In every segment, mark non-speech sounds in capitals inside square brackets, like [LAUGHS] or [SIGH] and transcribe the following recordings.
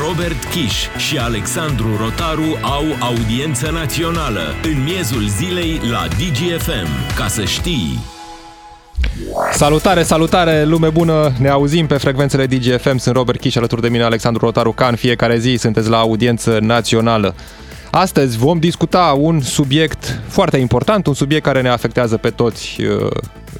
Robert Kiș și Alexandru Rotaru au audiență națională în miezul zilei la DGFM. Ca să știi... Salutare, salutare, lume bună! Ne auzim pe frecvențele DGFM. Sunt Robert Kiș alături de mine Alexandru Rotaru ca în fiecare zi. Sunteți la audiență națională. Astăzi vom discuta un subiect foarte important, un subiect care ne afectează pe toți uh,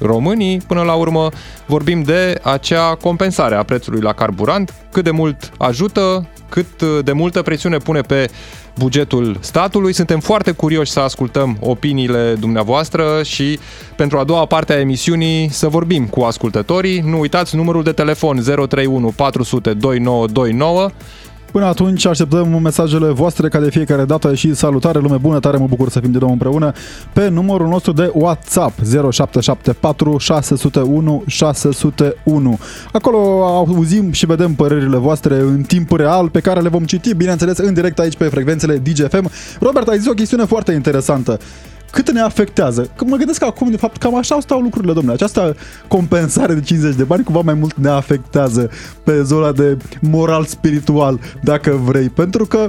românii. Până la urmă vorbim de acea compensare a prețului la carburant, cât de mult ajută, cât uh, de multă presiune pune pe bugetul statului. Suntem foarte curioși să ascultăm opiniile dumneavoastră și pentru a doua parte a emisiunii să vorbim cu ascultătorii. Nu uitați numărul de telefon 031 400 2929 Până atunci așteptăm mesajele voastre ca de fiecare dată și salutare, lume bună, tare mă bucur să fim din nou împreună pe numărul nostru de WhatsApp 0774 601 601. Acolo auzim și vedem părerile voastre în timp real pe care le vom citi, bineînțeles, în direct aici pe frecvențele DGFM. Robert, ai zis o chestiune foarte interesantă cât ne afectează. Că mă gândesc că acum, de fapt, cam așa stau lucrurile, domnule. Această compensare de 50 de bani cumva mai mult ne afectează pe zona de moral-spiritual, dacă vrei. Pentru că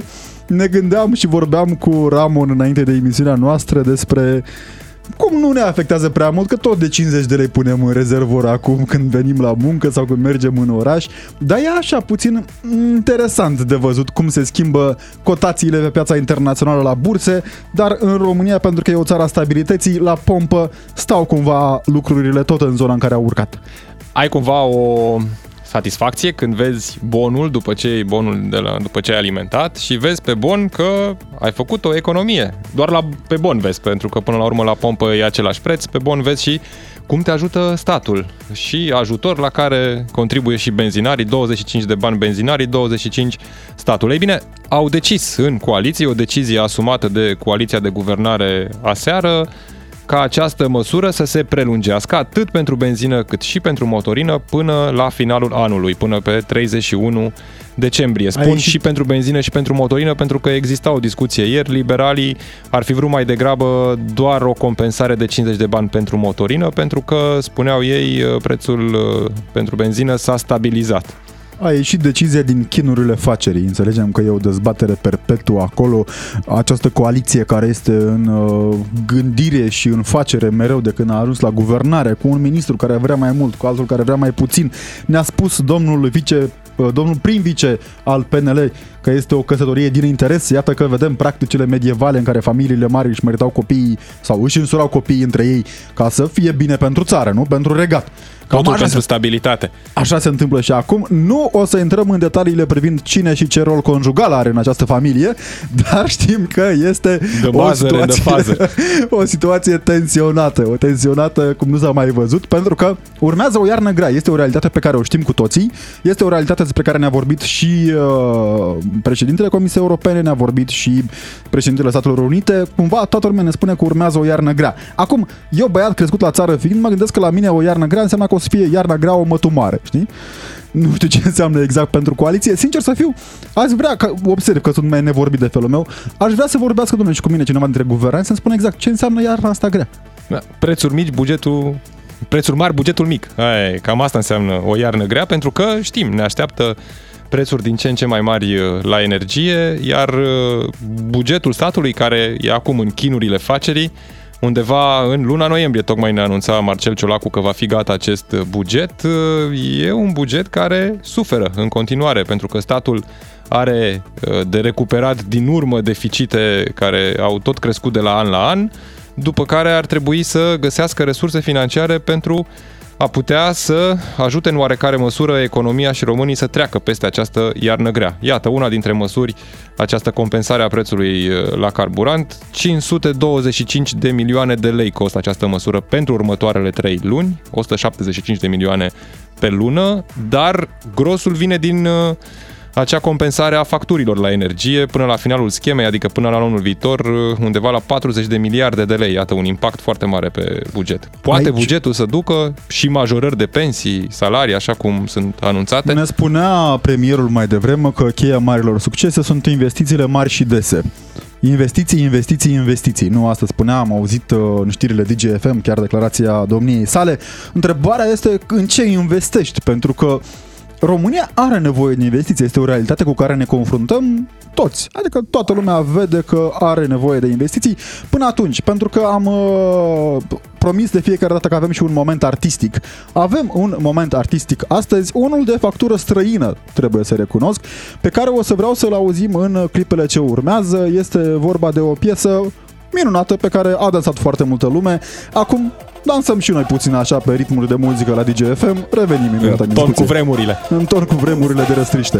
ne gândeam și vorbeam cu Ramon înainte de emisiunea noastră despre uh, cum nu ne afectează prea mult, că tot de 50 de lei punem în rezervor acum când venim la muncă sau când mergem în oraș, dar e așa puțin interesant de văzut cum se schimbă cotațiile pe piața internațională la burse, dar în România, pentru că e o țară a stabilității, la pompă stau cumva lucrurile tot în zona în care au urcat. Ai cumva o satisfacție când vezi bonul după ce, bonul de la, după ce ai alimentat și vezi pe bon că ai făcut o economie. Doar la, pe bon vezi, pentru că până la urmă la pompă e același preț, pe bon vezi și cum te ajută statul și ajutor la care contribuie și benzinarii, 25 de bani benzinarii, 25 statul. Ei bine, au decis în coaliție, o decizie asumată de coaliția de guvernare aseară, ca această măsură să se prelungească atât pentru benzină cât și pentru motorină până la finalul anului, până pe 31 decembrie. Spun Aici... și pentru benzină și pentru motorină pentru că exista o discuție ieri. Liberalii ar fi vrut mai degrabă doar o compensare de 50 de bani pentru motorină pentru că, spuneau ei, prețul uh, pentru benzină s-a stabilizat a ieșit decizia din chinurile facerii. Înțelegem că e o dezbatere perpetuă acolo. Această coaliție care este în uh, gândire și în facere mereu de când a ajuns la guvernare, cu un ministru care vrea mai mult, cu altul care vrea mai puțin. Ne-a spus domnul vice uh, domnul prim-vice al PNL că este o căsătorie din interes. Iată că vedem practicile medievale în care familiile mari își măritau copiii sau își însurau copiii între ei ca să fie bine pentru țară, nu? Pentru regat. Cam Totul pentru se, stabilitate. Așa se întâmplă și acum. Nu o să intrăm în detaliile privind cine și ce rol conjugal are în această familie, [LAUGHS] dar știm că este de o, situație, de fază. [LAUGHS] o situație tensionată, o tensionată cum nu s-a mai văzut, pentru că urmează o iarnă grea. Este o realitate pe care o știm cu toții, este o realitate despre care ne-a vorbit și uh, președintele Comisiei Europene, ne-a vorbit și președintele Statelor Unite. Cumva toată lumea ne spune că urmează o iarnă grea. Acum, eu băiat crescut la țară fiind, mă gândesc că la mine o iarnă grea înseamnă că o să fie iarna grea o mătumare, știi? Nu știu ce [LAUGHS] înseamnă exact pentru coaliție. Sincer să fiu, aș vrea, că observ că sunt mai nevorbit de felul meu, aș vrea să vorbească, domnule, și cu mine cineva dintre guvernanți să-mi spună exact ce înseamnă iarna asta grea. Da, prețuri mici, bugetul prețuri mari, bugetul mic. Aia, cam asta înseamnă o iarnă grea, pentru că știm, ne așteaptă prețuri din ce în ce mai mari uh, la energie, iar uh, bugetul statului, care e acum în chinurile facerii, undeva în luna noiembrie, tocmai ne anunța Marcel Ciolacu că va fi gata acest buget, e un buget care suferă în continuare, pentru că statul are de recuperat din urmă deficite care au tot crescut de la an la an, după care ar trebui să găsească resurse financiare pentru a putea să ajute în oarecare măsură economia și românii să treacă peste această iarnă grea. Iată, una dintre măsuri, această compensare a prețului uh, la carburant, 525 de milioane de lei costă această măsură pentru următoarele 3 luni, 175 de milioane pe lună, dar grosul vine din uh, acea compensare a facturilor la energie până la finalul schemei, adică până la anul viitor, undeva la 40 de miliarde de lei. Iată un impact foarte mare pe buget. Poate Aici... bugetul să ducă și majorări de pensii, salarii, așa cum sunt anunțate. Ne spunea premierul mai devreme că cheia marilor succese sunt investițiile mari și dese. Investiții, investiții, investiții. Nu, asta spunea, am auzit uh, în știrile DGFM, chiar declarația domniei sale. Întrebarea este în ce investești, pentru că România are nevoie de investiții, este o realitate cu care ne confruntăm toți. Adică toată lumea vede că are nevoie de investiții până atunci, pentru că am uh, promis de fiecare dată că avem și un moment artistic. Avem un moment artistic astăzi, unul de factură străină, trebuie să recunosc, pe care o să vreau să-l auzim în clipele ce urmează. Este vorba de o piesă minunată pe care a dansat foarte multă lume. Acum dansăm și noi puțin așa pe ritmuri de muzică la DGFM, revenim imediat în ton cu vremurile. În ton cu vremurile de răstriște.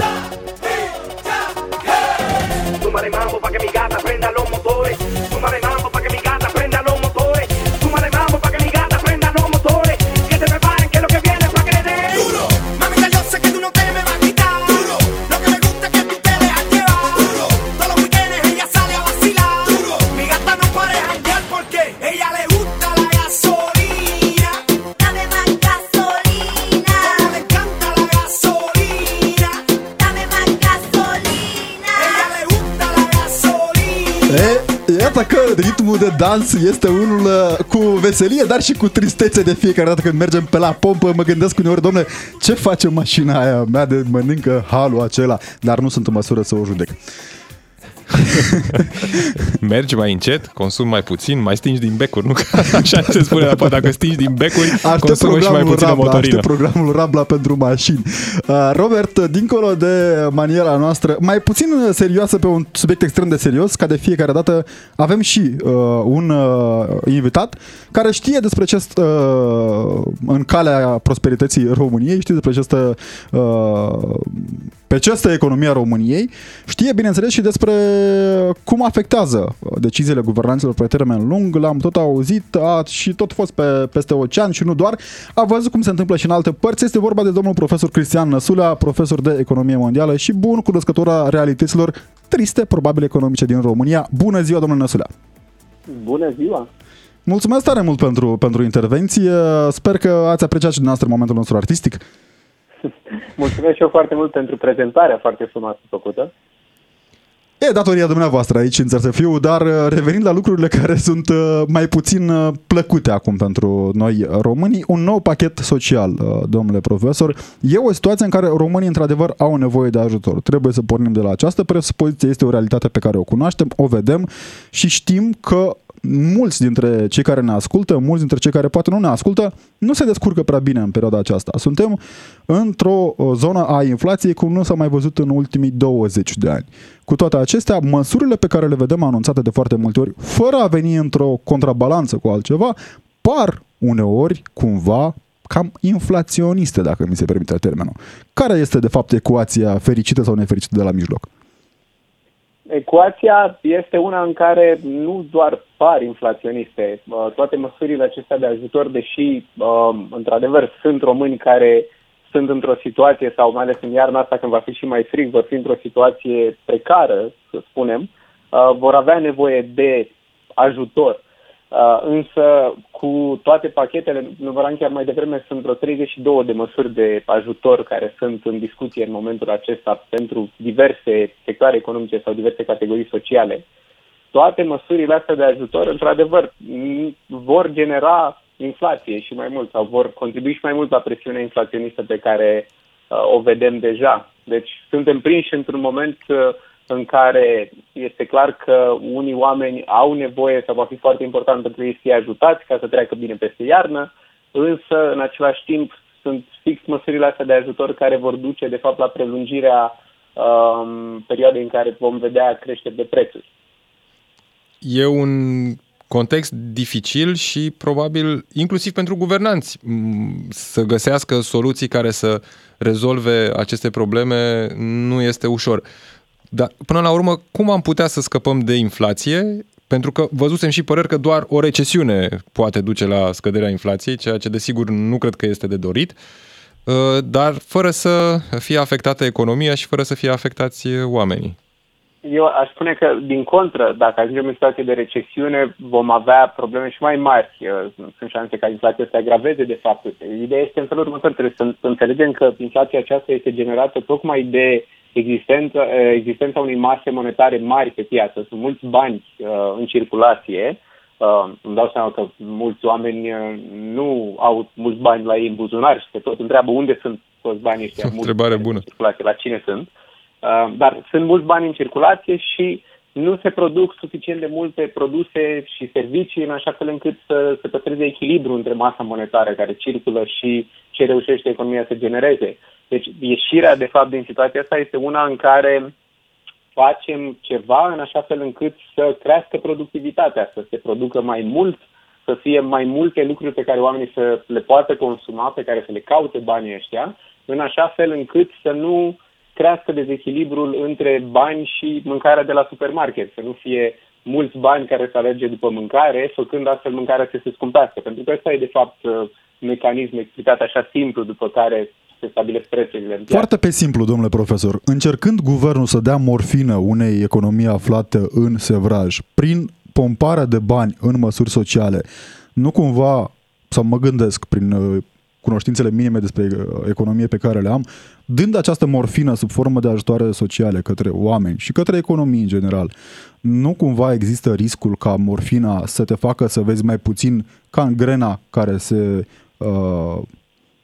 Ritmul de dans este unul uh, cu veselie, dar și cu tristețe de fiecare dată când mergem pe la pompă. Mă gândesc uneori, domnule, ce face mașina aia mea de mănâncă halul acela, dar nu sunt în măsură să o judec. [LAUGHS] Mergi mai încet, consumi mai puțin, mai stingi din becuri, nu? [LAUGHS] Așa se spune, dar dacă stingi din becuri, aștept consumă și mai puțin Rabla, motorină. programul Rabla pentru mașini. Uh, Robert, dincolo de maniera noastră, mai puțin serioasă pe un subiect extrem de serios, ca de fiecare dată avem și uh, un uh, invitat care știe despre acest uh, în calea prosperității României, știe despre această uh, pe ce este economia României, știe, bineînțeles, și despre cum afectează deciziile guvernanților pe termen lung. L-am tot auzit, a și tot fost pe, peste ocean și nu doar. A văzut cum se întâmplă și în alte părți. Este vorba de domnul profesor Cristian Năsulea, profesor de economie mondială și bun cunoscător a realităților triste, probabil economice din România. Bună ziua, domnule Năsulea! Bună ziua! Mulțumesc tare mult pentru, pentru intervenție. Sper că ați apreciat și dumneavoastră momentul nostru artistic. [LAUGHS] Mulțumesc și eu foarte mult pentru prezentarea foarte frumoasă făcută. E datoria dumneavoastră aici în să fiu, dar uh, revenind la lucrurile [LAUGHS] care sunt uh, mai puțin uh, plăcute acum pentru noi românii, un nou pachet social, domnule profesor, e o situație în care românii într-adevăr au nevoie de ajutor. Trebuie să pornim de la această presupoziție, este o realitate pe care o cunoaștem, o vedem și știm că mulți dintre cei care ne ascultă, mulți dintre cei care poate nu ne ascultă, nu se descurcă prea bine în perioada aceasta. Suntem într-o zonă a inflației cum nu s-a mai văzut în ultimii 20 de ani. Cu toate acestea, măsurile pe care le vedem anunțate de foarte multe ori, fără a veni într-o contrabalanță cu altceva, par uneori cumva cam inflaționiste, dacă mi se permite termenul. Care este, de fapt, ecuația fericită sau nefericită de la mijloc? Ecuația este una în care nu doar par inflaționiste. Uh, toate măsurile acestea de ajutor, deși uh, într-adevăr sunt români care sunt într-o situație, sau mai ales în iarna asta când va fi și mai frig, vor fi într-o situație precară, să spunem, uh, vor avea nevoie de ajutor. Uh, însă, cu toate pachetele, număram chiar mai devreme, sunt vreo 32 de măsuri de ajutor care sunt în discuție în momentul acesta pentru diverse sectoare economice sau diverse categorii sociale. Toate măsurile astea de ajutor, într-adevăr, vor genera inflație și mai mult, sau vor contribui și mai mult la presiunea inflaționistă pe care uh, o vedem deja. Deci, suntem prinși într-un moment uh, în care este clar că unii oameni au nevoie sau va fi foarte important pentru ei să fie ajutați ca să treacă bine peste iarnă, însă în același timp sunt fix măsurile astea de ajutor care vor duce de fapt la prelungirea um, perioadei în care vom vedea creșteri de prețuri. E un context dificil și probabil inclusiv pentru guvernanți să găsească soluții care să rezolve aceste probleme nu este ușor. Dar până la urmă, cum am putea să scăpăm de inflație? Pentru că văzusem și păreri că doar o recesiune poate duce la scăderea inflației, ceea ce desigur nu cred că este de dorit, uh, dar fără să fie afectată economia și fără să fie afectați oamenii. Eu aș spune că, din contră, dacă ajungem în situație de recesiune, vom avea probleme și mai mari. Uh, sunt șanse ca inflația să se agraveze, de fapt. Ideea este în felul următor. Trebuie să înțelegem că inflația aceasta este generată tocmai de existența, existența unei mase monetare mari pe piață. Sunt mulți bani uh, în circulație. Uh, îmi dau seama că mulți oameni uh, nu au mulți bani la ei în buzunar și se tot întreabă unde sunt toți banii ăștia. [LAUGHS] Întrebare bună. Circulație, la cine sunt. Uh, dar sunt mulți bani în circulație și nu se produc suficient de multe produse și servicii în așa fel încât să se păstreze echilibru între masa monetară care circulă și ce reușește economia să genereze. Deci ieșirea, de fapt, din situația asta este una în care facem ceva în așa fel încât să crească productivitatea, să se producă mai mult, să fie mai multe lucruri pe care oamenii să le poată consuma, pe care să le caute banii ăștia, în așa fel încât să nu crească dezechilibrul între bani și mâncarea de la supermarket, să nu fie mulți bani care să alerge după mâncare, făcând astfel mâncarea să se scumpească. Pentru că ăsta e, de fapt, mecanismul explicat așa simplu după care se stabilesc prețurile. Foarte pe simplu, domnule profesor. Încercând guvernul să dea morfină unei economii aflate în sevraj, prin pomparea de bani în măsuri sociale, nu cumva, sau mă gândesc prin uh, cunoștințele minime despre uh, economie pe care le am, dând această morfină sub formă de ajutoare sociale către oameni și către economii în general, nu cumva există riscul ca morfina să te facă să vezi mai puțin ca în grena care se uh,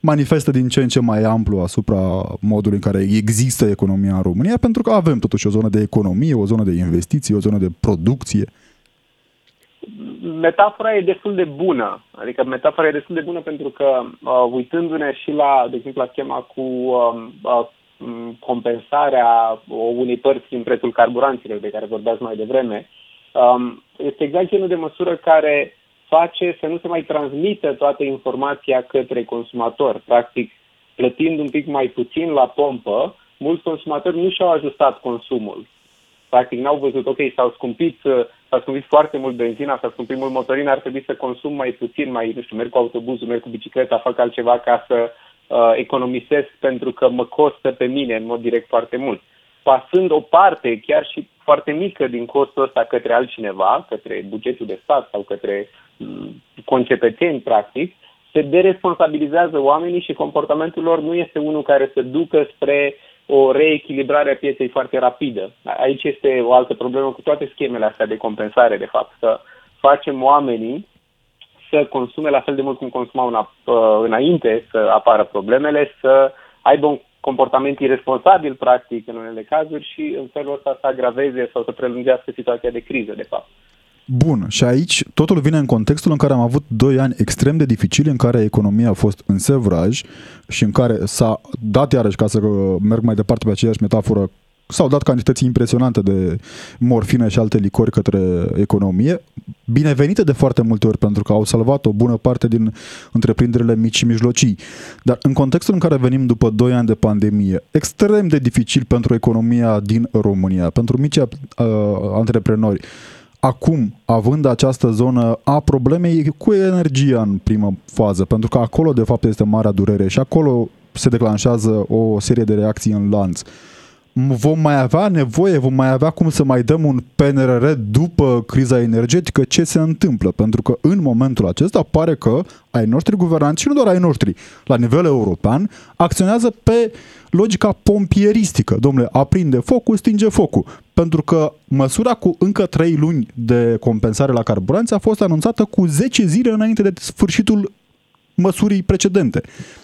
manifestă din ce în ce mai amplu asupra modului în care există economia în România, pentru că avem totuși o zonă de economie, o zonă de investiții, o zonă de producție. Metafora e destul de bună. Adică metafora e destul de bună pentru că, uh, uitându-ne și la, de exemplu, la schema cu uh, uh, compensarea unei părți din prețul carburanților de care vorbeați mai devreme, um, este exact genul de măsură care face să nu se mai transmită toată informația către consumator. Practic, plătind un pic mai puțin la pompă, mulți consumatori nu și-au ajustat consumul. Practic n-au văzut, ok, s-au scumpit, s-a scumpit foarte mult benzina, s-a scumpit mult motorina, ar trebui să consum mai puțin, mai, nu știu, merg cu autobuzul, merg cu bicicleta, fac altceva ca să uh, economisesc pentru că mă costă pe mine în mod direct foarte mult. Pasând o parte, chiar și foarte mică din costul ăsta către altcineva, către bugetul de stat sau către concetățeni, practic, se deresponsabilizează oamenii și comportamentul lor nu este unul care să ducă spre o reechilibrare a pieței foarte rapidă. Aici este o altă problemă cu toate schemele astea de compensare, de fapt, să facem oamenii să consume la fel de mult cum consumau înainte să apară problemele, să aibă un comportament irresponsabil, practic, în unele cazuri și în felul ăsta să agraveze sau să prelungească situația de criză, de fapt. Bun, și aici totul vine în contextul în care am avut 2 ani extrem de dificili, în care economia a fost în sevraj și în care s-a dat iarăși, ca să merg mai departe pe aceeași metaforă, s-au dat cantități impresionante de morfină și alte licori către economie, binevenite de foarte multe ori pentru că au salvat o bună parte din întreprinderile mici și mijlocii. Dar în contextul în care venim după 2 ani de pandemie, extrem de dificil pentru economia din România, pentru mici uh, antreprenori, acum, având această zonă a problemei cu energia în primă fază, pentru că acolo de fapt este marea durere și acolo se declanșează o serie de reacții în lanț. Vom mai avea nevoie, vom mai avea cum să mai dăm un PNRR după criza energetică? Ce se întâmplă? Pentru că în momentul acesta pare că ai noștri guvernanți și nu doar ai noștri, la nivel european, acționează pe logica pompieristică. Domnule, aprinde focul, stinge focul. Pentru că măsura cu încă 3 luni de compensare la carburanți a fost anunțată cu 10 zile înainte de sfârșitul măsurii precedente.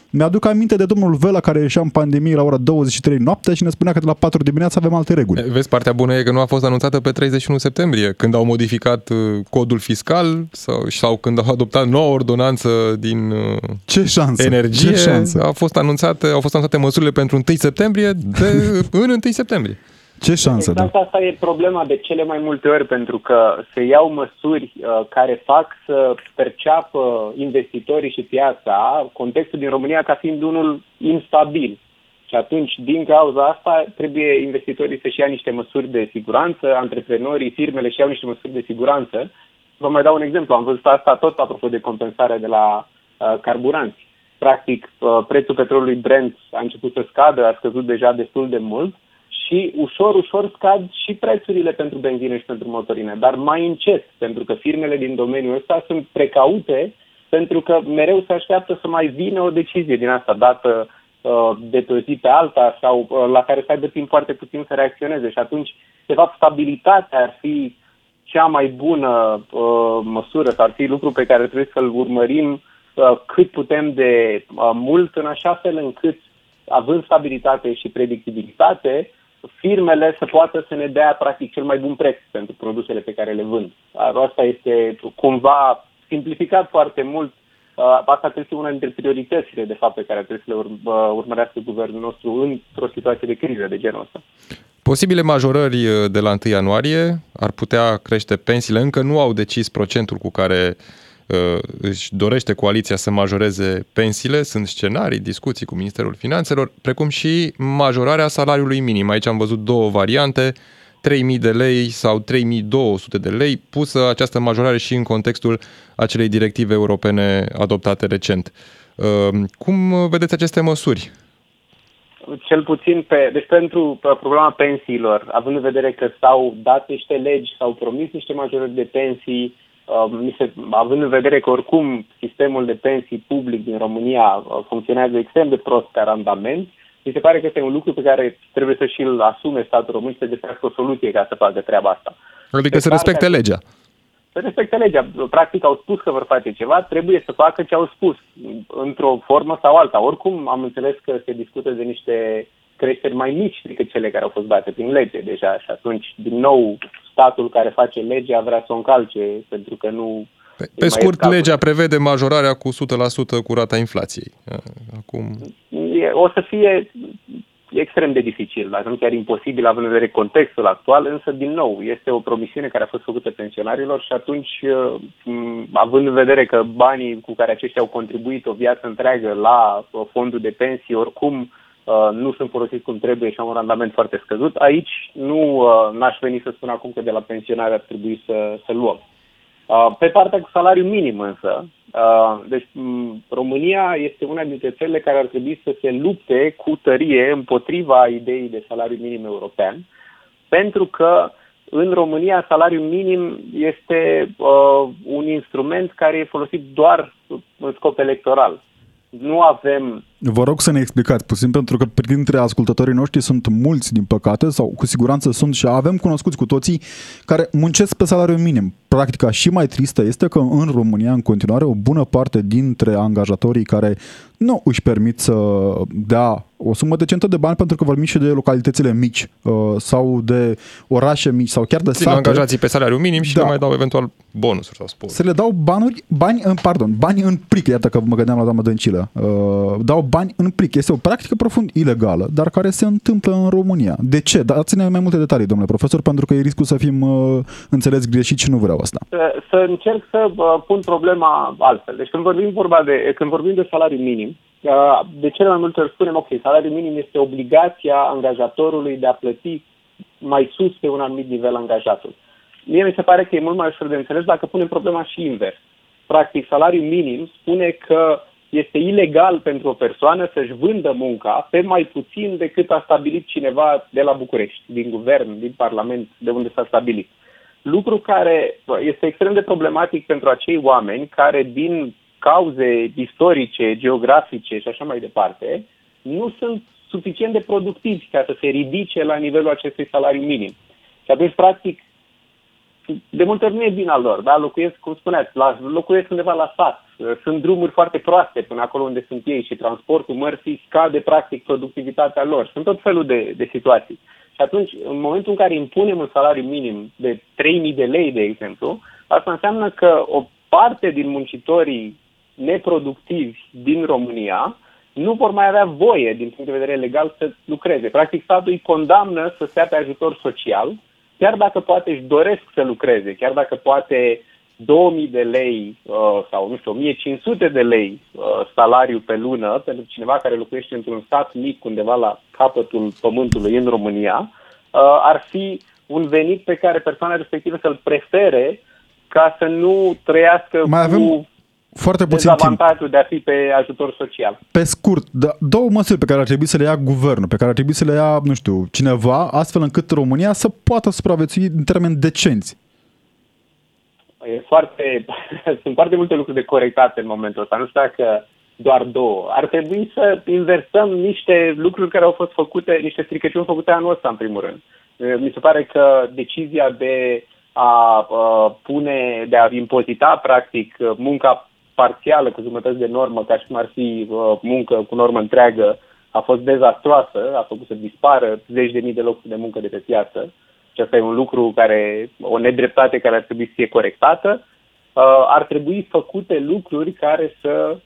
Mi-aduc aminte de domnul Vela care ieșea în pandemie la ora 23 noaptea și ne spunea că de la 4 dimineața avem alte reguli. Vezi, partea bună e că nu a fost anunțată pe 31 septembrie, când au modificat uh, codul fiscal sau, sau când au adoptat noua ordonanță din uh, Ce șansă? energie. Ce șansă? A fost anunțate, au fost anunțate măsurile pentru 1 septembrie de, [LAUGHS] în 1 septembrie. Ce șansă, exact da? asta e problema de cele mai multe ori, pentru că se iau măsuri uh, care fac să perceapă investitorii și piața contextul din România ca fiind unul instabil. Și atunci, din cauza asta, trebuie investitorii să-și ia niște măsuri de siguranță, antreprenorii, firmele și iau niște măsuri de siguranță. Vă mai dau un exemplu. Am văzut asta tot apropo de compensarea de la uh, carburanți. Practic, uh, prețul petrolului Brent a început să scadă, a scăzut deja destul de mult și ușor, ușor scad și prețurile pentru benzină și pentru motorine, dar mai încet, pentru că firmele din domeniul ăsta sunt precaute, pentru că mereu se așteaptă să mai vină o decizie din asta dată uh, de pe o zi pe alta sau uh, la care să aibă timp foarte puțin să reacționeze. Și atunci, de fapt, stabilitatea ar fi cea mai bună uh, măsură sau ar fi lucru pe care trebuie să-l urmărim uh, cât putem de uh, mult în așa fel încât având stabilitate și predictibilitate, firmele să poată să ne dea practic cel mai bun preț pentru produsele pe care le vând. Asta este cumva simplificat foarte mult. Asta trebuie să fie una dintre prioritățile, de fapt, pe care trebuie să le urmărească guvernul nostru într-o situație de criză de genul ăsta. Posibile majorări de la 1 ianuarie ar putea crește pensiile. Încă nu au decis procentul cu care uh, își dorește coaliția să majoreze pensiile. Sunt scenarii, discuții cu Ministerul Finanțelor, precum și majorarea salariului minim. Aici am văzut două variante, 3.000 de lei sau 3.200 de lei, pusă această majorare și în contextul acelei directive europene adoptate recent. Uh, cum vedeți aceste măsuri? cel puțin pe, deci pentru problema pensiilor, având în vedere că s-au dat niște legi, s-au promis niște majorări de pensii, uh, având în vedere că oricum sistemul de pensii public din România uh, funcționează extrem de prost pe randament, mi se pare că este un lucru pe care trebuie să și-l asume statul român și să găsească o soluție ca să facă treaba asta. Adică să respecte legea să respecte legea. Practic au spus că vor face ceva, trebuie să facă ce au spus, într-o formă sau alta. Oricum am înțeles că se discută de niște creșteri mai mici decât cele care au fost date prin lege deja și atunci, din nou, statul care face legea vrea să o încalce pentru că nu... Pe, pe scurt, legea prevede majorarea cu 100% cu rata inflației. Acum... O să fie e extrem de dificil, dacă nu chiar imposibil, având în vedere contextul actual, însă, din nou, este o promisiune care a fost făcută pensionarilor și atunci, uh, având în vedere că banii cu care aceștia au contribuit o viață întreagă la uh, fondul de pensii, oricum uh, nu sunt folosiți cum trebuie și au un randament foarte scăzut, aici nu n-aș veni să spun acum că de la pensionare ar trebui să, să luăm. Pe partea cu salariu minim însă, Uh, deci România este una dintre țările care ar trebui să se lupte cu tărie împotriva ideii de salariu minim european, pentru că în România salariul minim este uh, un instrument care e folosit doar în scop electoral. Nu avem Vă rog să ne explicați puțin, pentru că printre ascultătorii noștri sunt mulți, din păcate, sau cu siguranță sunt și avem cunoscuți cu toții, care muncesc pe salariu minim. Practica și mai tristă este că în România, în continuare, o bună parte dintre angajatorii care nu își permit să dea o sumă decentă de bani pentru că vorbim și de localitățile mici uh, sau de orașe mici sau chiar de sate. angajații pe salariu minim și da. le mai dau eventual bonusuri sau sport. Să le dau banuri, bani, în, pardon, bani în plic, iată că mă gândeam la doamna Dăncilă. Uh, dau bani în plic. Este o practică profund ilegală, dar care se întâmplă în România. De ce? Dați-ne mai multe detalii, domnule profesor, pentru că e riscul să fim uh, înțeles greșit și nu vreau asta. Să, să încerc să uh, pun problema altfel. Deci când vorbim, vorba de, când vorbim de salariu minim, uh, de cele mai multe ori spunem, ok, salariul minim este obligația angajatorului de a plăti mai sus pe un anumit nivel angajatul. Mie mi se pare că e mult mai ușor de înțeles dacă punem problema și invers. Practic, salariul minim spune că este ilegal pentru o persoană să-și vândă munca pe mai puțin decât a stabilit cineva de la București, din guvern, din Parlament, de unde s-a stabilit. Lucru care este extrem de problematic pentru acei oameni care, din cauze istorice, geografice și așa mai departe, nu sunt suficient de productivi ca să se ridice la nivelul acestui salariu minim. Și atunci, practic, de multe ori nu e vina lor, da? Locuiesc, cum spuneați, la, locuiesc undeva la sat. Sunt drumuri foarte proaste până acolo unde sunt ei și transportul mărfii scade practic productivitatea lor. Sunt tot felul de, de situații. Și atunci, în momentul în care impunem un salariu minim de 3.000 de lei, de exemplu, asta înseamnă că o parte din muncitorii neproductivi din România nu vor mai avea voie, din punct de vedere legal, să lucreze. Practic, statul îi condamnă să stea pe ajutor social chiar dacă poate își doresc să lucreze, chiar dacă poate 2000 de lei uh, sau, nu știu, 1500 de lei uh, salariu pe lună pentru cineva care locuiește într-un stat mic undeva la capătul pământului în România, uh, ar fi un venit pe care persoana respectivă să-l prefere ca să nu trăiască Mai avem... cu foarte puțin dezavantajul timp. de a fi pe ajutor social. Pe scurt, da, două măsuri pe care ar trebui să le ia guvernul, pe care ar trebui să le ia, nu știu, cineva, astfel încât România să poată supraviețui în termeni decenți. E foarte, [LAUGHS] sunt foarte multe lucruri de corectate în momentul ăsta. Nu știu dacă doar două. Ar trebui să inversăm niște lucruri care au fost făcute, niște stricăciuni făcute anul ăsta, în primul rând. Mi se pare că decizia de a, a pune, de a impozita, practic, munca parțială cu jumătăți de normă, ca și cum ar fi uh, muncă cu normă întreagă, a fost dezastroasă, a făcut să dispară zeci de mii de locuri de muncă de pe piață și asta e un lucru care, o nedreptate care ar trebui să fie corectată, uh, ar trebui făcute lucruri care să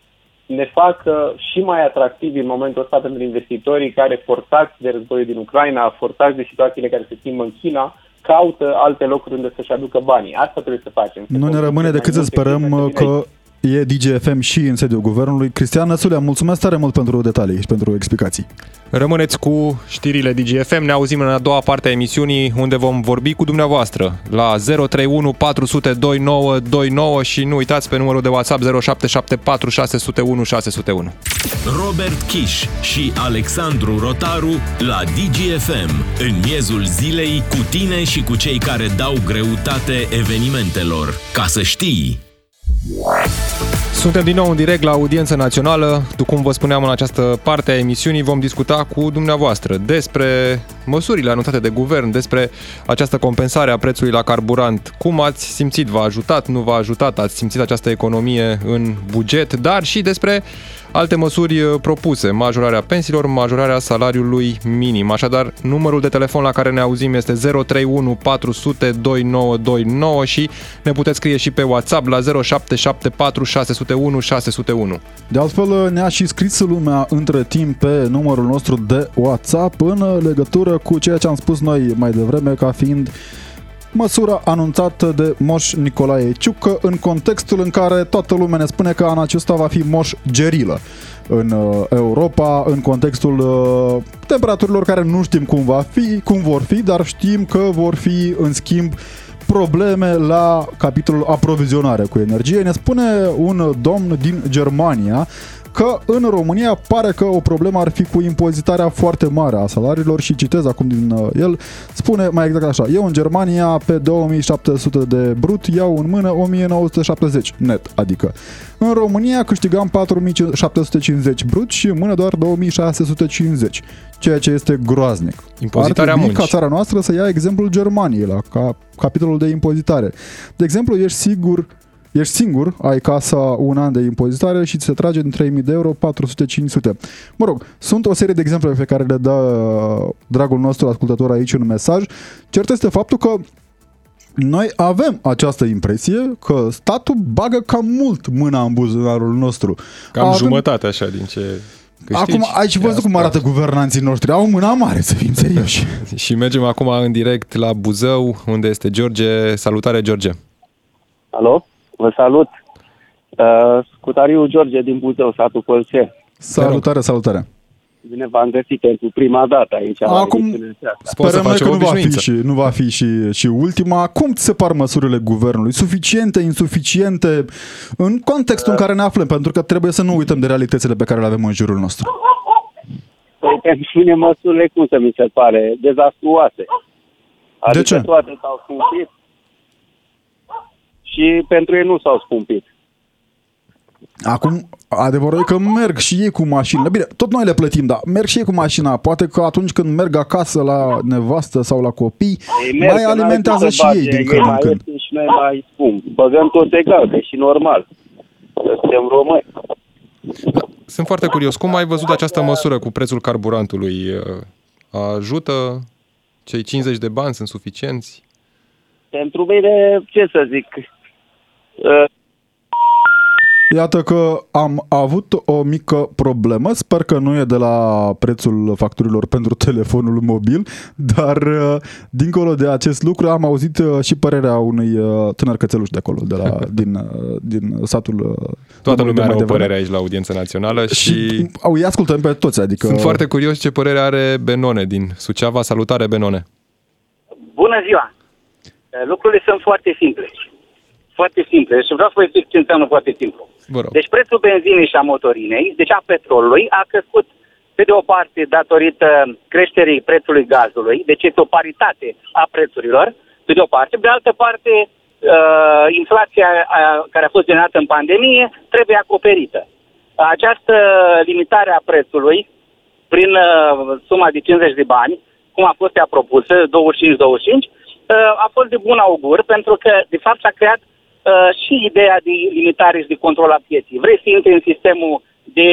ne facă și mai atractivi în momentul ăsta pentru investitorii care, forțați de războiul din Ucraina, forțați de situațiile care se schimbă în China, caută alte locuri unde să-și aducă banii. Asta trebuie să facem. Nu ne rămâne decât să sperăm că e DGFM și în sediul guvernului. Cristian Năsulea, mulțumesc tare mult pentru detalii și pentru explicații. Rămâneți cu știrile DGFM, ne auzim în a doua parte a emisiunii unde vom vorbi cu dumneavoastră la 031 400 2929 și nu uitați pe numărul de WhatsApp 0774 601 601. Robert Kiș și Alexandru Rotaru la DGFM în miezul zilei cu tine și cu cei care dau greutate evenimentelor. Ca să știi! Suntem din nou în direct la audiență națională. După cum vă spuneam în această parte a emisiunii, vom discuta cu dumneavoastră despre măsurile anunțate de guvern, despre această compensare a prețului la carburant. Cum ați simțit? V-a ajutat? Nu v-a ajutat? Ați simțit această economie în buget? Dar și despre Alte măsuri uh, propuse, majorarea pensiilor, majorarea salariului minim. Așadar, numărul de telefon la care ne auzim este 031 400 2929 și ne puteți scrie și pe WhatsApp la 0774 601 601. De altfel, uh, ne-a și scris lumea între timp pe numărul nostru de WhatsApp în legătură cu ceea ce am spus noi mai devreme ca fiind măsura anunțată de Moș Nicolae Ciucă în contextul în care toată lumea ne spune că anul acesta va fi Moș Gerilă în uh, Europa, în contextul uh, temperaturilor care nu știm cum va fi, cum vor fi, dar știm că vor fi în schimb probleme la capitolul aprovizionare cu energie. Ne spune un domn din Germania că în România pare că o problemă ar fi cu impozitarea foarte mare a salariilor și citez acum din uh, el, spune mai exact așa, eu în Germania pe 2700 de brut iau în mână 1970 net, adică în România câștigam 4750 brut și în mână doar 2650, ceea ce este groaznic. Impozitarea Ar trebui muncii. ca țara noastră să ia exemplul Germaniei la ca, capitolul de impozitare. De exemplu, ești sigur Ești singur, ai casa un an de impozitare și ți se trage din 3000 de euro 400-500. Mă rog, sunt o serie de exemple pe care le dă uh, dragul nostru ascultător aici în mesaj. Cert este faptul că noi avem această impresie că statul bagă cam mult mâna în buzunarul nostru. Cam Avem- jumătate așa din ce câștigi. Acum, ai și văzut cum arată guvernanții noștri. Au mâna mare, să fim serioși. [LAUGHS] Și mergem acum în direct la Buzău, unde este George. Salutare, George! Alo, vă salut. Uh, Scutariu George din Buzău, satul Colțe. Salutare, salutare. Bine v-am găsit pentru prima dată aici. la Acum- emisiunea aceasta. Poți să Sperăm noi faci că o nu va, fi obișnuință. și, nu va fi și, și ultima. Cum ți se par măsurile guvernului? Suficiente, insuficiente? În contextul în care ne aflăm, pentru că trebuie să nu uităm de realitățile pe care le avem în jurul nostru. Păi pentru mine măsurile, cum să mi se pare, dezastruoase. Adică ce? toate s-au scumpit și pentru ei nu s-au scumpit. Acum, adevărul e că merg și ei cu mașinile. Bine, tot noi le plătim, dar merg și ei cu mașina. Poate că atunci când merg acasă la nevastă sau la copii, Ei merg, mai că n-are alimentează cum să și ei bage, din când în mai când. ieftin și noi mai scump. Băgăm tot egal, că e și normal. Că suntem români. Sunt foarte curios. Cum ai văzut această măsură cu prețul carburantului? Ajută? Cei 50 de bani sunt suficienți? Pentru mine, ce să zic, uh, Iată că am avut o mică problemă, sper că nu e de la prețul facturilor pentru telefonul mobil, dar uh, dincolo de acest lucru am auzit uh, și părerea unui uh, tânăr cățeluș de acolo, de la, [LAUGHS] din, uh, din satul uh, Toată de lumea mai are o devreme. părere aici la audiența națională și, Și au, îi ascultăm pe toți, adică... sunt foarte curios ce părere are Benone din Suceava. Salutare, Benone! Bună ziua! Eh, Lucrurile sunt foarte simple. Foarte simple. Și vreau să vă explic ce înseamnă foarte simplu. Vă rog. Deci prețul benzinei și a motorinei, deci a petrolului, a crescut pe de o parte datorită creșterii prețului gazului, deci este o paritate a prețurilor, pe de o parte. Pe de altă parte, uh, inflația uh, care a fost generată în pandemie trebuie acoperită. Această limitare a prețului prin uh, suma de 50 de bani, cum a fost ea propusă, 25-25, uh, a fost de bun augur, pentru că, de fapt, s-a creat uh, și ideea de limitare și de control a pieții. Vrei să intri în sistemul de,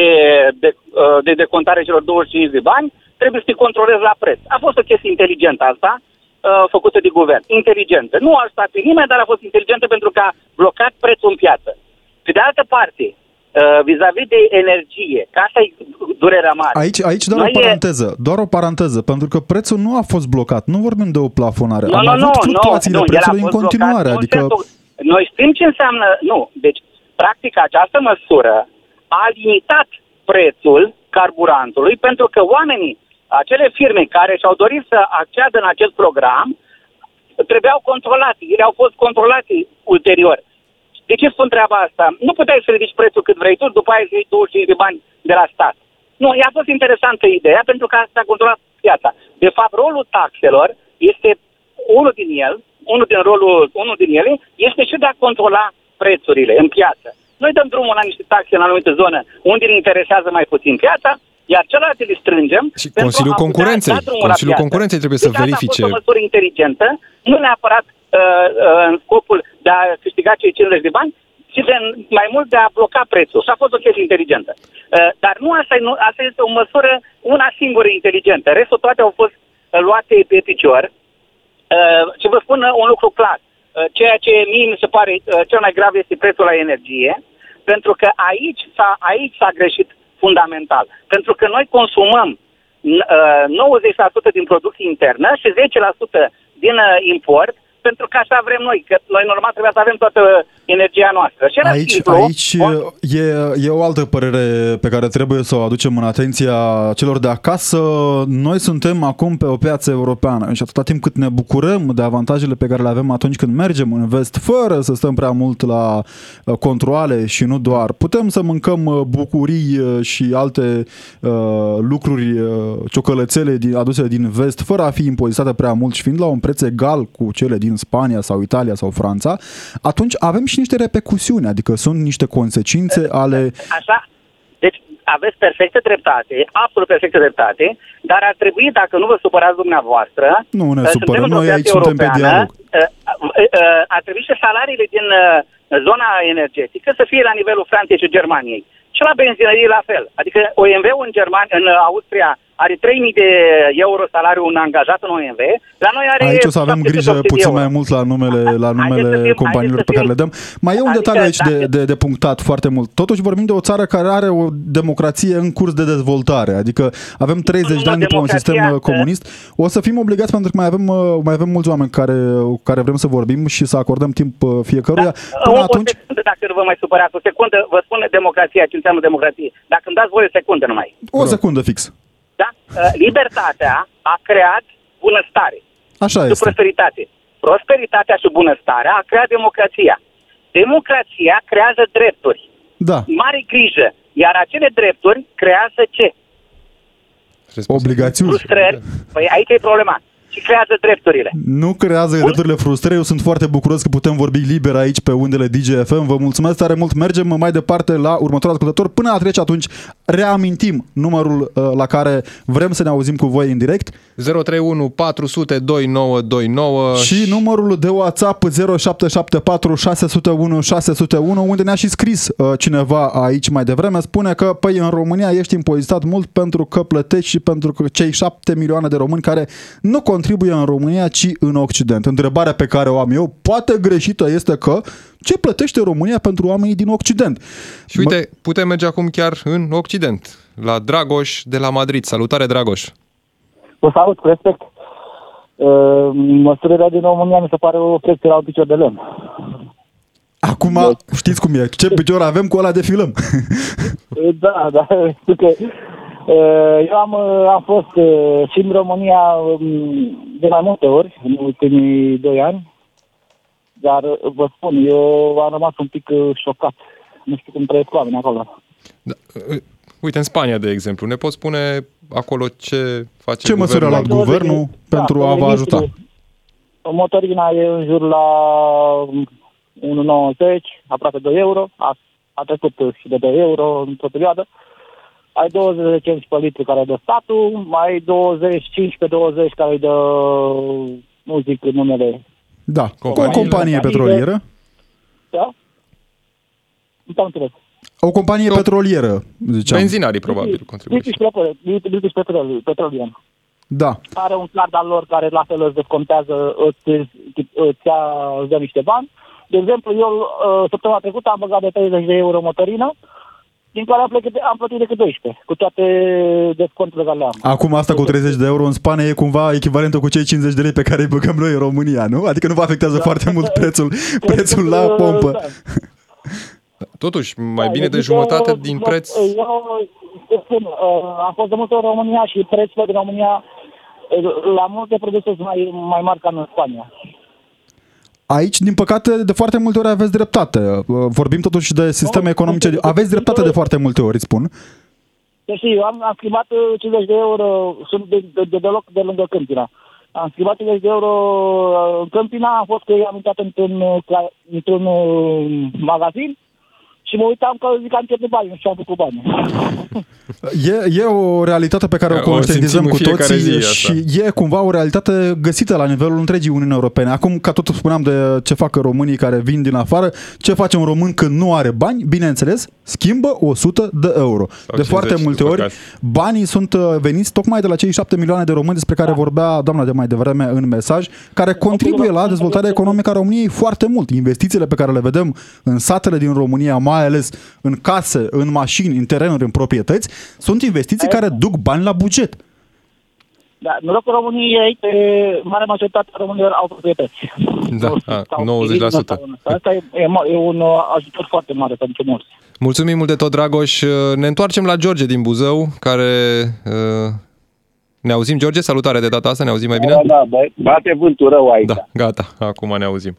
de, uh, de decontare celor 25 de bani, trebuie să te controlezi la preț. A fost o chestie inteligentă asta, uh, făcută de guvern. Inteligentă. Nu a stat pe nimeni, dar a fost inteligentă pentru că a blocat prețul în piață. Pe de altă parte, uh, vis-a-vis de energie, ca asta e durerea mare. Aici, aici doar Noi o e- paranteză, doar o paranteză, pentru că prețul nu a fost blocat. Nu vorbim de o plafonare. Nu, Am nu, avut nu, fluctuațiile nu, el a prețului în fost continuare. blocat, nu, adică în sensul- Noi știm ce înseamnă... Nu, deci, practic, această măsură a limitat prețul carburantului pentru că oamenii, acele firme care și-au dorit să acceadă în acest program, trebuiau controlate. Ele au fost controlate ulterior. De ce spun treaba asta? Nu puteai să ridici prețul cât vrei tu, după aia să iei 25 de bani de la stat. Nu, i-a fost interesantă ideea pentru că asta a controlat piața. De fapt, rolul taxelor este unul din el, unul din rolul, unul din ele, este și de a controla prețurile în piață. Noi dăm drumul la niște taxe în anumită zonă unde ne interesează mai puțin piața, iar celelalte le strângem. Și pentru Consiliul a putea Concurenței. da drumul la Consiliul piață. Concurenței trebuie să Deci asta verifice. a fost o măsură inteligentă, nu neapărat uh, uh, în scopul de a câștiga cei 50 de bani, ci de, mai mult de a bloca prețul. Și a fost o chestie inteligentă. Uh, dar nu asta, e, nu asta este o măsură, una singură inteligentă. Restul toate au fost uh, luate pe picior. Uh, și vă spun uh, un lucru clar. Uh, ceea ce mie mi se pare uh, cel mai grav este prețul la energie, pentru că aici s-a, aici s-a greșit fundamental. Pentru că noi consumăm n- uh, 90% din producție internă și 10% din uh, import, pentru că așa vrem noi, că noi normal trebuie să avem toată energia noastră. Și era Aici, simplu, aici o- e, e o altă părere pe care trebuie să o aducem în atenția celor de acasă. Noi suntem acum pe o piață europeană și atâta timp cât ne bucurăm de avantajele pe care le avem atunci când mergem în vest, fără să stăm prea mult la uh, controle și nu doar, putem să mâncăm uh, bucurii uh, și alte uh, lucruri, uh, ciocălățele din, aduse din vest, fără a fi impozitate prea mult și fiind la un preț egal cu cele din Spania sau Italia sau Franța, atunci avem și niște repercusiuni, adică sunt niște consecințe ale... Așa, deci aveți perfectă dreptate, absolut perfectă dreptate, dar ar trebui, dacă nu vă supărați dumneavoastră... Nu ne uh, supărăm, suntem într-o noi piață aici suntem pe europeană, dialog. uh, uh, uh, Ar trebui și salariile din uh, zona energetică să fie la nivelul Franței și Germaniei. Și la benzinărie la fel. Adică OMV-ul în, Germania, în uh, Austria are 3.000 de euro salariu un angajat în OMV, la noi are Aici o să avem 780 grijă de puțin euro. mai mult la numele, la Haideți numele să fim- companiilor haideți pe să care le fim- dăm. Mai e un Adică detaliu aici de, dacă- de, de punctat foarte mult. Totuși vorbim de o țară care are o democrație în curs de dezvoltare. Adică avem 30 de nu, ani după un democrația, sistem uh, uh, comunist. O să fim obligați pentru că mai avem, uh, mai avem mulți oameni care, care vrem să vorbim și să acordăm timp uh, fiecăruia. Până o, atunci, o secundă, dacă nu vă mai supărați, o secundă, vă spun democrația, ce înseamnă democrație. Dacă îmi dați voie o secundă numai. o secundă fix. Da? Uh, Libertatea a creat bunăstare Așa și este. prosperitate. Prosperitatea și bunăstarea a creat democrația. Democrația creează drepturi. Da. Mare grijă. Iar acele drepturi creează ce? Obligațiuni. Frustrări. Păi aici e problema. Și creează drepturile. Nu creează drepturile frustrări. Eu sunt foarte bucuros că putem vorbi liber aici pe undele DGFM. Vă mulțumesc tare mult. Mergem mai departe la următorul ascultător. Până la trece atunci, reamintim numărul uh, la care vrem să ne auzim cu voi în direct 031 400 2929 și numărul de WhatsApp 0774 601 601 unde ne-a și scris uh, cineva aici mai devreme. Spune că păi în România ești impozitat mult pentru că plătești și pentru că cei 7 milioane de români care nu contribuie în România, ci în Occident. Întrebarea pe care o am eu, poate greșită, este că ce plătește România pentru oamenii din Occident? Și uite, putem merge acum chiar în Occident, la Dragoș de la Madrid. Salutare, Dragoș! Vă salut, cu respect. Uh, Măsurarea din România mi se pare o chestie la un picior de lemn. Acum știți cum e, ce picior avem cu ăla de filăm. Uh, [LAUGHS] Da, da, știu că uh, eu am, uh, am fost uh, și în România um, de mai multe ori, în ultimii doi ani, dar uh, vă spun, eu am rămas un pic uh, șocat. Nu știu cum trăiesc oamenii acolo. Da, uh, uite, în Spania, de exemplu, ne poți spune acolo ce face Ce măsură a guvernul? luat guvernul pentru a vă ajuta? Motorina e în jur la 1,90, aproape 2 euro. A, a trecut și de 2 euro într-o perioadă. Ai 20 de cenți pe litru care dă statul, mai 25 pe 20 care îi dă, nu zic numele, Da, cu o Companiile. companie petrolieră. da? Nu te-am înțeles. O companie petrolieră, ziceam. Benzinarii, probabil, contribuie. British Petrol- British Petrol- Petroleum. Da. Are un card al lor care la fel îți descontează, îți, îți, ia, îți dă niște bani. De exemplu, eu uh, săptămâna trecută am băgat de 30 de euro motorină, din care am, plătit, am plătit decât 12, cu toate desconturile care le am. Acum asta cu 30 de euro în Spania e cumva echivalentă cu cei 50 de lei pe care îi băgăm noi în România, nu? Adică nu vă afectează Da. foarte mult prețul, [LAUGHS] prețul la Uh, pompă. da. Totuși, mai Da, bine de deci jumătate eu- din eu- preț. Eu îți spun, uh, am fost de multe ori în România și prețurile din România uh, la multe produse sunt mai, mai mari ca în Spania. Aici, din păcate, de foarte multe ori aveți dreptate. Uh, Vorbim totuși de sisteme Nu, economice. nu, Aveți dreptate de foarte multe ori, spun. Deci eu am, am schimbat uh, 50 de euro, sunt de, de, de deloc de lângă Câmpina. Am schimbat 50 de euro uh, în Câmpina, am fost că am intrat într-un, uh, cla- într-un uh, magazin și mă uitam că zic că am pierdut bani, nu știu ce am făcut bani. E, e o realitate pe care o O conștientizăm simțim cu în fiecare toții zi asta. și e cumva o realitate găsită la nivelul întregii Uniuni Europene. Acum, ca tot spuneam de ce fac românii care vin din afară, ce face un român când nu are bani? Bineînțeles, schimbă 100 de euro. de 50, foarte multe din ori, păcate. banii sunt uh, veniți tocmai de la cei 7 milioane de români despre care vorbea doamna de mai devreme în mesaj, care contribuie la dezvoltarea economică a României foarte mult. Investițiile pe care le vedem în satele din România, mai ales în case, în mașini, în terenuri, în proprietăți, sunt investiții care duc bani la buget. Da, norocul României, pe mare majoritate a românilor au proprietăți. Da, a, Sau 90%. din Asta, asta e, e, ma- e un uh, ajutor foarte mare pentru mulți. Mulțumim mult de tot, Dragoș. Ne întoarcem la George din Buzău, care... uh, Ne auzim, George? Salutare de data asta, ne auzim mai bine? Da, da, bă, bate vântul rău aici. Da, gata, acum ne auzim.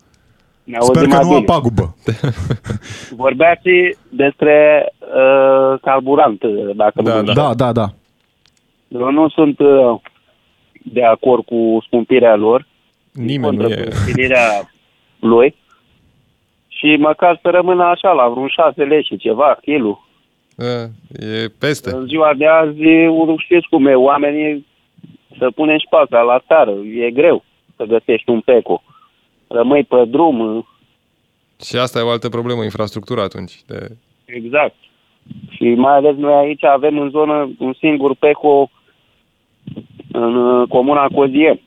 Ne Sper auzim că mai nu bine. apagubă. [LAUGHS] Vorbeați despre uh, carburant, dacă Da, nu da. Da, da, da. Eu nu sunt uh, de acord cu scumpirea lor. Nimeni nu contra e. scumpirea lui. Și măcar să rămână așa, la vreun 6 lei și ceva, kilul. E, E peste. În ziua de azi, u- știți cum e, oamenii să punem șpaca la țară. E greu să găsești un peco. Rămâi pe drum, Și asta e o altă problemă, infrastructura atunci. De... exact. Și mai ales noi aici avem în zonă un singur peco în uh, comuna Cozie.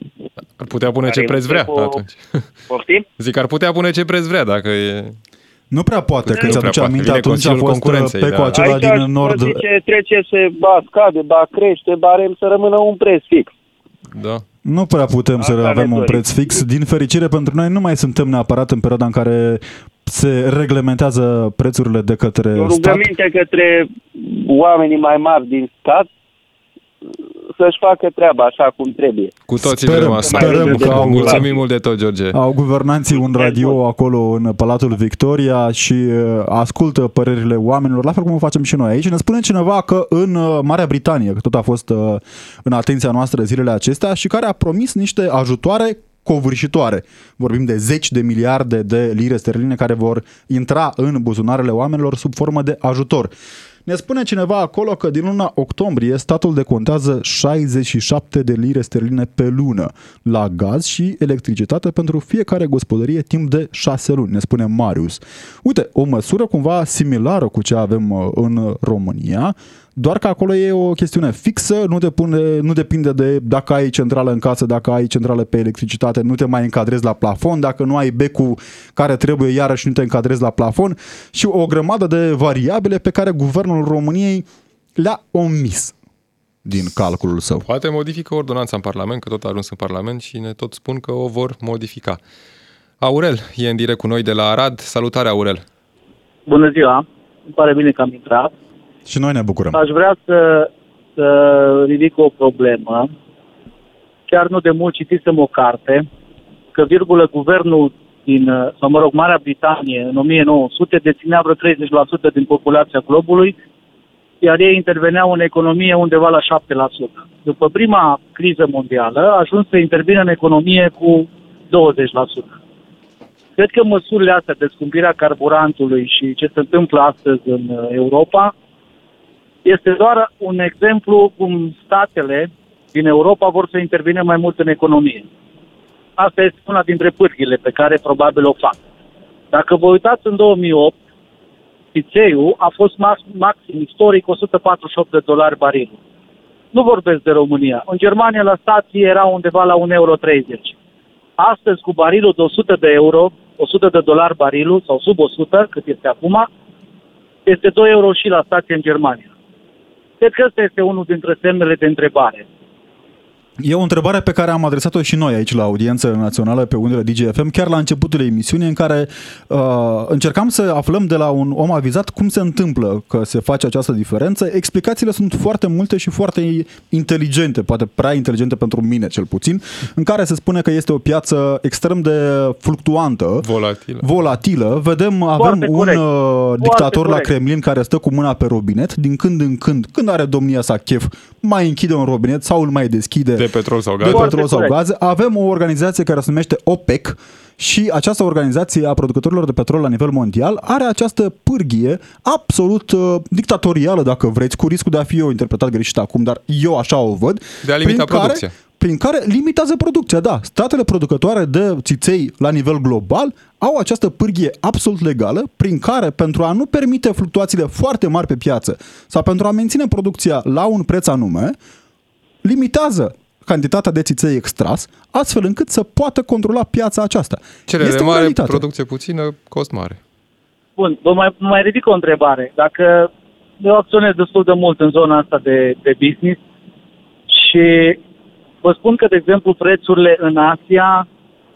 Ar putea pune Care ce e preț vrea cu- atunci. [LAUGHS] Poftim? Zic, ar putea pune ce preț vrea dacă e... Nu prea poate, Nu când ți prea aduce poate. aminte, Vine atunci a Consiliul fost Concurenței, pe cu da. acela Aici din nord. zice, trece, se ba scade, ba crește, ba rem, să rămână un preț fix. Da. Nu prea putem să Asta ne avem un dorim. preț fix. Din fericire pentru noi nu mai suntem neapărat în perioada în care se reglementează prețurile de către O stat. rugăminte către oamenii mai mari din stat să-și facă treaba așa cum trebuie. Cu toții Sperăm, vrem asta. sperăm că au- Mulțumim mult de tot, George. Au guvernanții un radio acolo în Palatul Victoria și uh, ascultă părerile oamenilor, la fel cum o facem și noi aici. Ne spune cineva că în uh, Marea Britanie, că tot a fost uh, în atenția noastră zilele acestea și care a promis niște ajutoare covârșitoare. Vorbim de zeci de miliarde de lire sterline care vor intra în buzunarele oamenilor sub formă de ajutor. Ne spune cineva acolo că din luna octombrie statul decontează 67 de lire sterline pe lună la gaz și electricitate pentru fiecare gospodărie timp de 6 luni, ne spune Marius. Uite, o măsură cumva similară cu ce avem uh, în România, doar că acolo e o chestiune fixă, nu, depinde, nu depinde de dacă ai centrală în casă, dacă ai centrală pe electricitate, nu te mai încadrezi la plafon, dacă nu ai becul care trebuie, iarăși nu te încadrezi la plafon și o grămadă de variabile pe care guvernul României le-a omis din calculul său. Poate modifică ordonanța în Parlament, că tot a ajuns în Parlament și ne tot spun că o vor modifica. Aurel e în direct cu noi de la Arad. Salutare, Aurel! Bună ziua! Îmi pare bine că am intrat. Și noi ne bucurăm. Aș vrea să, să ridic o problemă. Chiar nu de mult citisem o carte că, virgulă, guvernul din, sau mă rog, Marea Britanie în 1900 deținea vreo 30% din populația globului, iar ei interveneau în economie undeva la 7%. După prima criză mondială a ajuns să intervină în economie cu 20%. Cred că măsurile astea de scumpirea carburantului și ce se întâmplă astăzi în uh, Europa este doar un exemplu cum statele din Europa vor să intervină mai mult în economie. Asta este una dintre pârghile pe care probabil o fac. Dacă vă uitați în 2008, țițeiul a fost max, maxim istoric 148 de dolari barilul. Nu vorbesc de România. În Germania la stație era undeva la 1,30 euro. Astăzi cu barilul de 100 de euro, 100 de dolari barilul sau sub 100, cât este acum, este 2 euro și la stație în Germania. Cred că ăsta este unul dintre semnele de întrebare. E o întrebare pe care am adresat-o și noi aici la audiență națională pe undele DGFM, chiar la începutul emisiunii, în care uh, încercam să aflăm de la un om avizat cum se întâmplă că se face această diferență. Explicațiile sunt foarte multe și foarte inteligente, poate prea inteligente pentru mine cel puțin, în care se spune că este o piață extrem de fluctuantă, Volatilă. volatilă. Vedem, avem Foarte un corect. uh, dictator la corect. Kremlin care stă cu mâna pe robinet, din când în când, când are domnia sa chef, mai închide un robinet sau îl mai deschide De petrol sau de gaze. Foarte petrol sau corect. gaze. Avem o organizație care se numește OPEC și această organizație a producătorilor de petrol la nivel mondial are această pârghie absolut uh, dictatorială, dacă vreți, cu riscul de a fi eu interpretat greșit acum, dar eu așa o văd. De a limita prin producția. Care, prin care limitează producția, da. Statele producătoare de țiței la nivel global au această pârghie absolut legală prin care, pentru a nu permite fluctuațiile foarte mari pe piață sau pentru a menține producția la un preț anume, limitează cantitatea de țiței extras, astfel încât să poată controla piața aceasta. Cerere Este o mare, realitate. producție puțină, cost mare. Bun, vă mai, mai ridic o întrebare. Dacă eu acționez destul de mult în zona asta de, de business și vă spun că, de exemplu, prețurile în Asia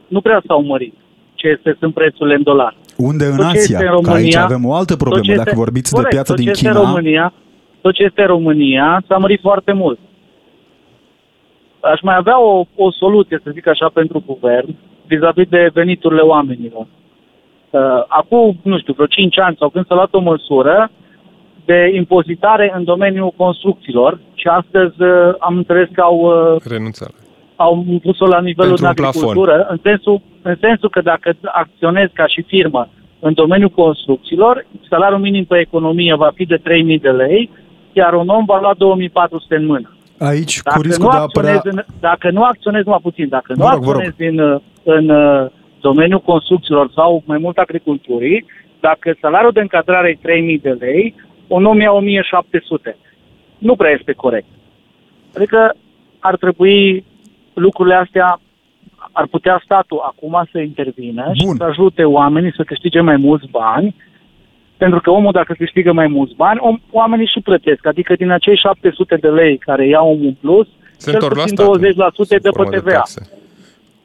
nu prea s-au mărit. Ce este, sunt prețurile în dolar. Unde în Tot ce Asia? este în Că aici România- avem o altă Tot problemă. ce Dacă este- vorbiți corect, de piața tot din ce este China, România, tot ce este România s-a mărit foarte mult. Aș mai avea o, o soluție, să zic așa, pentru guvern vis-a-vis de veniturile oamenilor. Uh, acum, nu știu, vreo 5 ani sau când s-a luat o măsură de impozitare în domeniul construcțiilor și astăzi uh, am înțeles că au uh, Renunțare. au pus-o la nivelul Pentru de un plafon. agricultură, în sensul, în sensul că dacă acționezi ca și firmă în domeniul construcțiilor, salariul minim pe economie va fi de 3.000 de lei, iar un om va lua 2.400 în mână. Aici, Dacă cu riscul nu de a apărea... acționezi, în, dacă nu acționezi numai puțin, dacă nu Vă rog, vă rog. acționezi în, uh, în uh, domeniul construcțiilor sau mai mult agriculturii, dacă salariul de încadrare e 3.000 de lei, un om ia 1.700. Nu prea este corect. Adică ar trebui lucrurile astea, ar putea statul acum să intervină Bun. și să ajute oamenii să câștige mai mulți bani, pentru că omul dacă câștigă mai mulți bani, om, oamenii și plătesc. Adică din acei 700 de lei care iau omul în plus, Se cel întorc la puțin stat. 20% de sub formă pe TVA. taxe.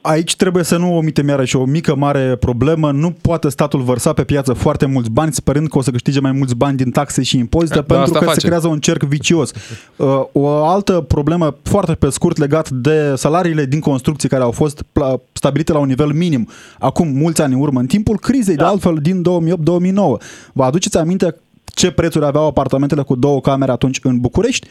Aici trebuie să nu omitem iarăși o mică mare problemă. Nu poate statul vărsa pe piață foarte mulți bani sperând că o să câștige mai mulți bani din taxe și impozite Da, pentru asta că se face. creează un cerc vicios. [LAUGHS] Uh, O altă problemă foarte pe scurt legat de salariile din construcții care au fost pla- stabilite la un nivel minim acum mulți ani în urmă, în timpul crizei de altfel din 2008-2009. Vă aduceți aminte ce prețuri aveau apartamentele cu două camere atunci în București?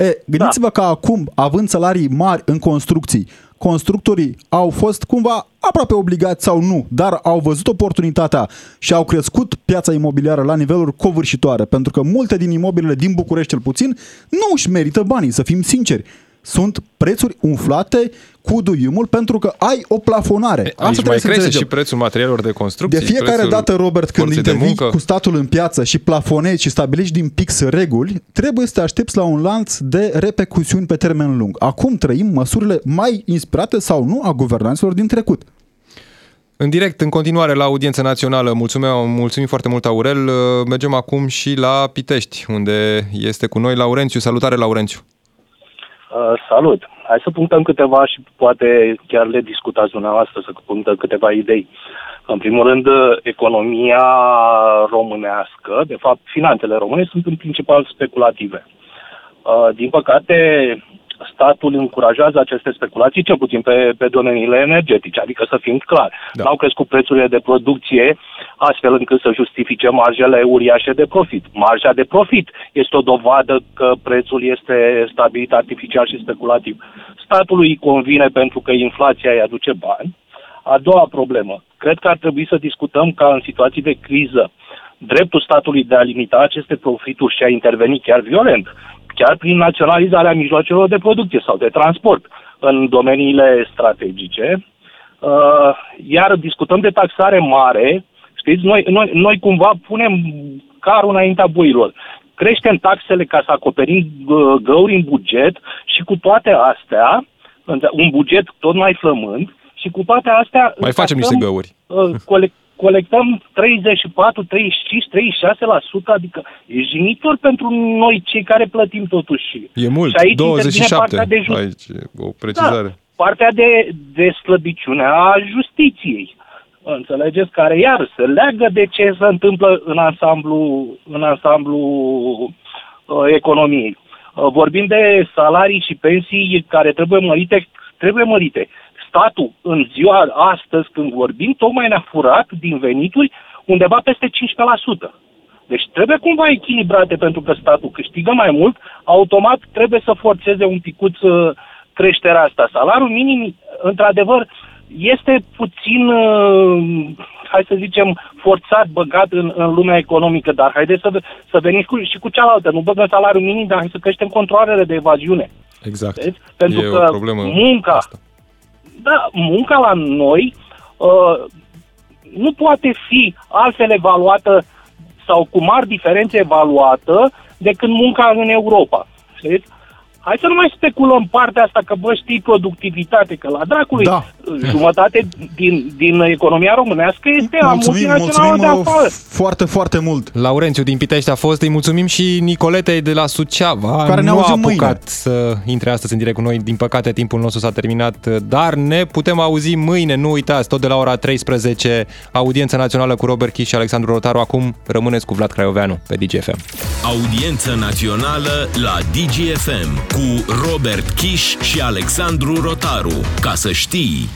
E, gândiți-vă că acum, având salarii mari în construcții, constructorii au fost cumva aproape obligați sau nu, dar au văzut oportunitatea și au crescut piața imobiliară la niveluri covârșitoare, pentru că multe din imobilele din București cel puțin nu își merită banii, să fim sinceri. Sunt prețuri umflate cu duiumul pentru că ai o plafonare. Aici mai să crește înțelegem. și prețul materialelor de construcție. De fiecare prețul dată, Robert, când forței de intervii muncă. cu statul în piață și plafonezi și stabilești din pix reguli, trebuie să te aștepți la un lanț de repercusiuni pe termen lung. Acum trăim măsurile mai inspirate sau nu a guvernanților din trecut. În direct, în continuare, la audiență națională, mulțumim, mulțumim foarte mult, Aurel. Mergem acum și la Pitești, unde este cu noi Laurențiu. Salutare, Laurențiu! Uh, salut! Hai să punctăm câteva și poate chiar le discutați dumneavoastră, să punctăm câteva idei. În primul rând, uh, economia românească, de fapt, finanțele române sunt în principal speculative. Uh, din păcate, statul încurajează aceste speculații, cel puțin pe, pe domeniile energetice, adică să fim clari. Da. Da. N-au crescut prețurile de producție astfel încât să justifice marjele uriașe de profit. Marja de profit este o dovadă că prețul este stabilit artificial și speculativ. Statului îi convine pentru că inflația îi aduce bani. A doua problemă. Cred că ar trebui să discutăm ca în situații de criză dreptul statului de a limita aceste profituri și a interveni chiar violent, chiar prin naționalizarea mijloacelor de producție sau de transport în domeniile strategice. Uh, iar discutăm de taxare mare, știți, noi, noi, noi cumva punem carul înaintea boilor. Creștem taxele ca să acoperim uh, găuri în buget și cu toate astea, un buget tot mai flămând, și cu toate astea... Mai facem niște găuri. Uh, colect, colectăm 34, 35, 36%, adică e jinitor pentru noi cei care plătim totuși. E mult, și aici 27, partea de just... aici o precizare. Da, partea de, de slăbiciune a justiției. Înțelegeți? Care iar se leagă de ce se întâmplă în ansamblu, în ansamblu uh, economiei. Uh, vorbim de salarii și pensii care trebuie mărite, trebuie mărite statul în ziua astăzi, când vorbim, tocmai ne-a furat din venituri undeva peste 15%. Deci trebuie cumva echilibrate pentru că statul câștigă mai mult, automat trebuie să forțeze un picuț uh, creșterea asta. Salariul minim, într-adevăr, este puțin, uh, hai să zicem, forțat, băgat în, în lumea economică, dar haideți să, să veniți cu, și cu cealaltă. Nu băgăm salariul minim, dar hai să creștem controlele de evaziune. Exact. Deci, pentru e că o problemă munca, asta da, munca la noi uh, nu poate fi altfel evaluată sau cu mari diferențe evaluată decât munca în Europa. Știți? Hai să nu mai speculăm partea asta că, bă, știi, productivitate, că la dracului Da. jumătate din, din economia românească este a Mulțumim, multinațională de mulțumim uh, afară. foarte, foarte mult. Laurențiu din Pitești a fost, îi mulțumim și Nicoletei de la Suceava. Care ne nu a auzim apucat mâine. să intre astăzi în direct cu noi, din păcate timpul nostru s-a terminat, dar ne putem auzi mâine, nu uitați, tot de la ora 13, audiență națională cu Robert Kiș și Alexandru Rotaru. Acum rămâneți cu Vlad Craioveanu pe DGFM. Audiență națională la DGFM cu Robert Kiș și Alexandru Rotaru. Ca să știi...